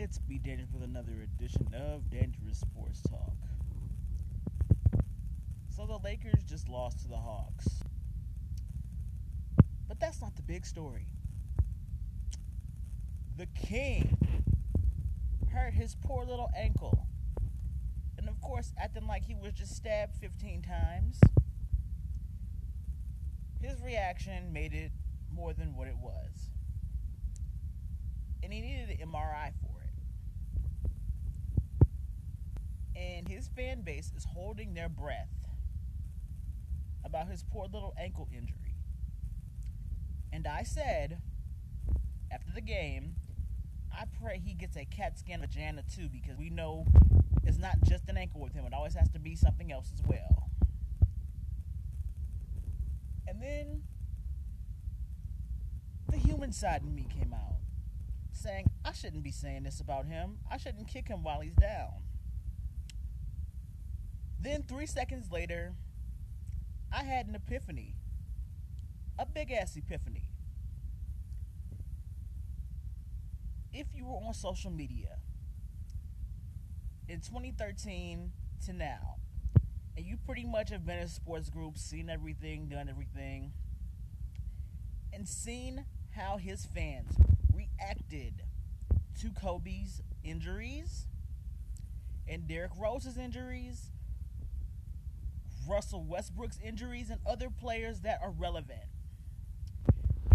It's B Dangerous with another edition of Dangerous Sports Talk. So the Lakers just lost to the Hawks. But that's not the big story. The King hurt his poor little ankle. And of course, acting like he was just stabbed 15 times. His reaction made it more than what it was. And he needed an MRI for it. And his fan base is holding their breath about his poor little ankle injury. And I said, after the game, I pray he gets a CAT scan of Jana too, because we know it's not just an ankle with him, it always has to be something else as well. And then the human side of me came out, saying, I shouldn't be saying this about him. I shouldn't kick him while he's down. Then, three seconds later, I had an epiphany. A big ass epiphany. If you were on social media in 2013 to now, and you pretty much have been in sports groups, seen everything, done everything, and seen how his fans reacted to Kobe's injuries and Derrick Rose's injuries, Russell Westbrook's injuries, and other players that are relevant.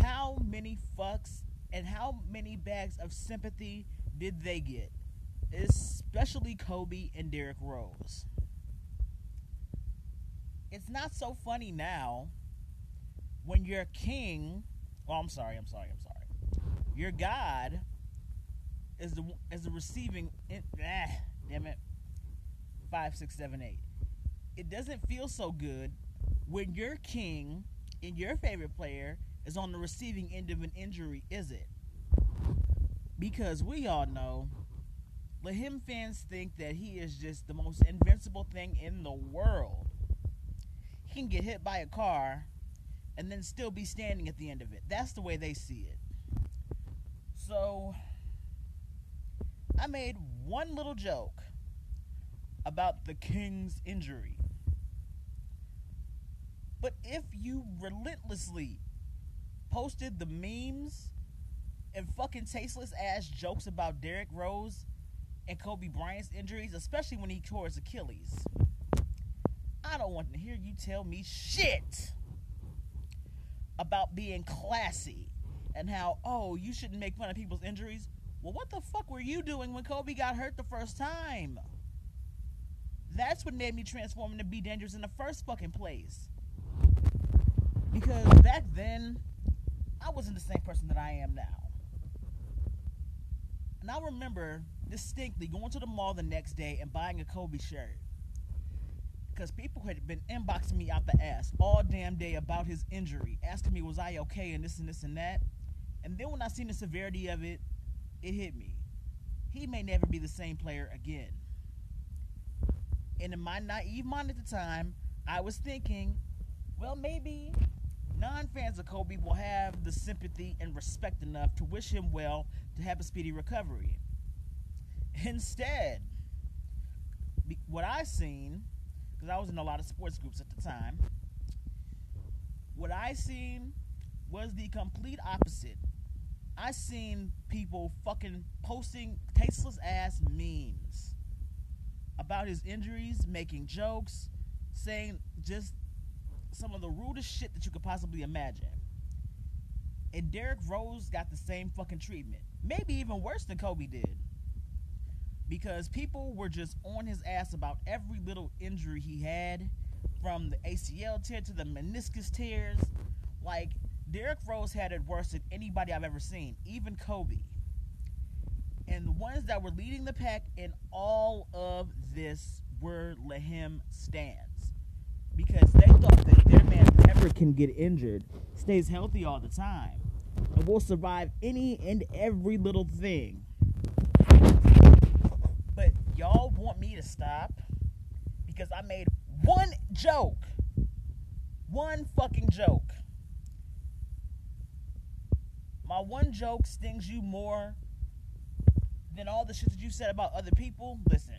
How many fucks and how many bags of sympathy did they get? Especially Kobe and Derrick Rose. It's not so funny now when your king, oh, I'm sorry, I'm sorry, I'm sorry. Your God is the is the receiving. ah, damn it. Five, six, seven, eight. It doesn't feel so good when your king and your favorite player is on the receiving end of an injury, is it? Because we all know, Lahim fans think that he is just the most invincible thing in the world. He can get hit by a car and then still be standing at the end of it. That's the way they see it. So, I made one little joke about the king's injury. But if you relentlessly posted the memes and fucking tasteless ass jokes about Derrick Rose and Kobe Bryant's injuries, especially when he tore his Achilles, I don't want to hear you tell me shit about being classy and how, oh, you shouldn't make fun of people's injuries. Well, what the fuck were you doing when Kobe got hurt the first time? That's what made me transform into B Dangerous in the first fucking place. Because back then, I wasn't the same person that I am now. And I remember distinctly going to the mall the next day and buying a Kobe shirt. Because people had been inboxing me out the ass all damn day about his injury, asking me, was I okay, and this and this and that. And then when I seen the severity of it, it hit me. He may never be the same player again. And in my naive mind at the time, I was thinking, well, maybe non fans of Kobe will have the sympathy and respect enough to wish him well to have a speedy recovery. Instead, what I seen, because I was in a lot of sports groups at the time, what I seen was the complete opposite. I seen people fucking posting tasteless ass memes about his injuries, making jokes, saying just some of the rudest shit that you could possibly imagine. And Derrick Rose got the same fucking treatment. Maybe even worse than Kobe did. Because people were just on his ass about every little injury he had, from the ACL tear to the meniscus tears. Like, Derrick Rose had it worse than anybody I've ever seen, even Kobe. And the ones that were leading the pack in all of this were Lahim stands. Because they thought that their man never can get injured, stays healthy all the time, and will survive any and every little thing. But y'all want me to stop because I made one joke. One fucking joke. My one joke stings you more than all the shit that you said about other people, listen.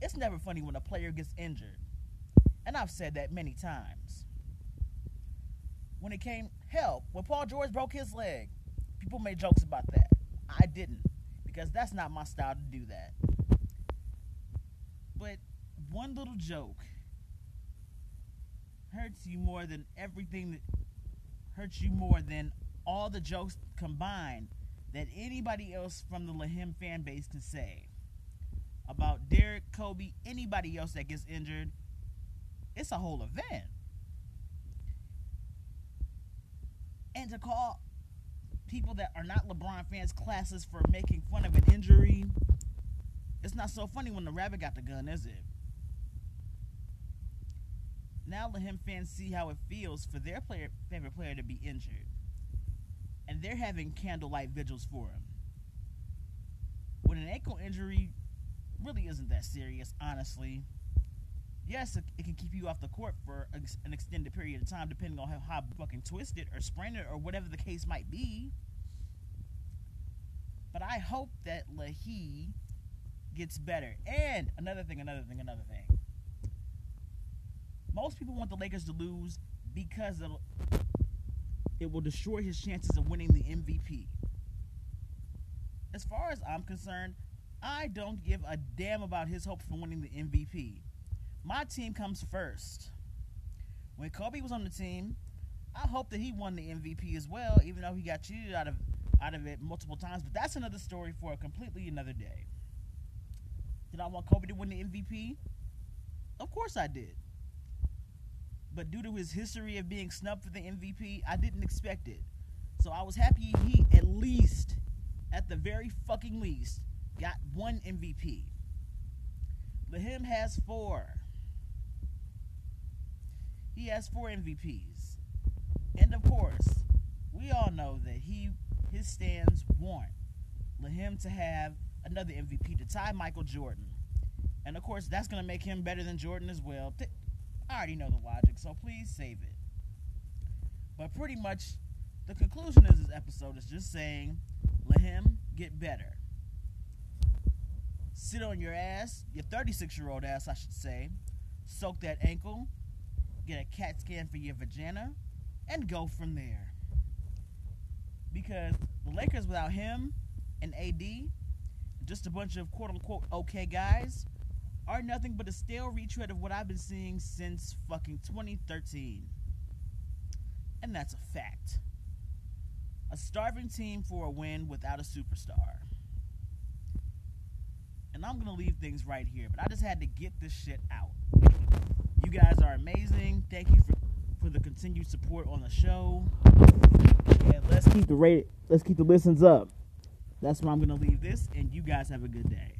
It's never funny when a player gets injured. And I've said that many times. When it came, hell, when Paul George broke his leg, people made jokes about that. I didn't, because that's not my style to do that. But one little joke hurts you more than everything that hurts you more than all the jokes combined that anybody else from the Lahim fan base can say about Derrick, Kobe, anybody else that gets injured. It's a whole event. And to call people that are not LeBron fans classes for making fun of an injury, it's not so funny when the rabbit got the gun, is it? Now let him fans see how it feels for their player, favorite player to be injured. And they're having candlelight vigils for him. When an ankle injury really isn't that serious, honestly. Yes, it, it can keep you off the court for an extended period of time, depending on how, how fucking twisted or sprained or whatever the case might be. But I hope that Lahi gets better. And another thing, another thing, another thing. Most people want the Lakers to lose because it will destroy his chances of winning the MVP. As far as I'm concerned, I don't give a damn about his hopes for winning the MVP. My team comes first. When Kobe was on the team, I hope that he won the MVP as well, even though he got cheated out of out of it multiple times. But that's another story for a completely another day. Did I want Kobe to win the MVP? Of course I did. But due to his history of being snubbed for the MVP, I didn't expect it. So I was happy he at least, at the very fucking least, got one MVP. But him has four. He has four MVPs. And of course, we all know that he his stands want him to have another MVP to tie Michael Jordan. And of course, that's going to make him better than Jordan as well. I already know the logic, so please save it. But pretty much, the conclusion of this episode is just saying, let him get better sit on your ass, your 36 year old ass, I should say, soak that ankle, get a CAT scan for your vagina, and go from there. Because the Lakers without him and AD, just a bunch of quote unquote okay guys, are nothing but a stale retread of what I've been seeing since fucking 2013. And that's a fact. A starving team for a win without a superstar and I'm gonna leave things right here. But I just had to get this shit out. You guys are amazing. Thank you for for the continued support on the show. And let's keep the rate let's keep the listens up. That's where I'm gonna leave this, and you guys have a good day.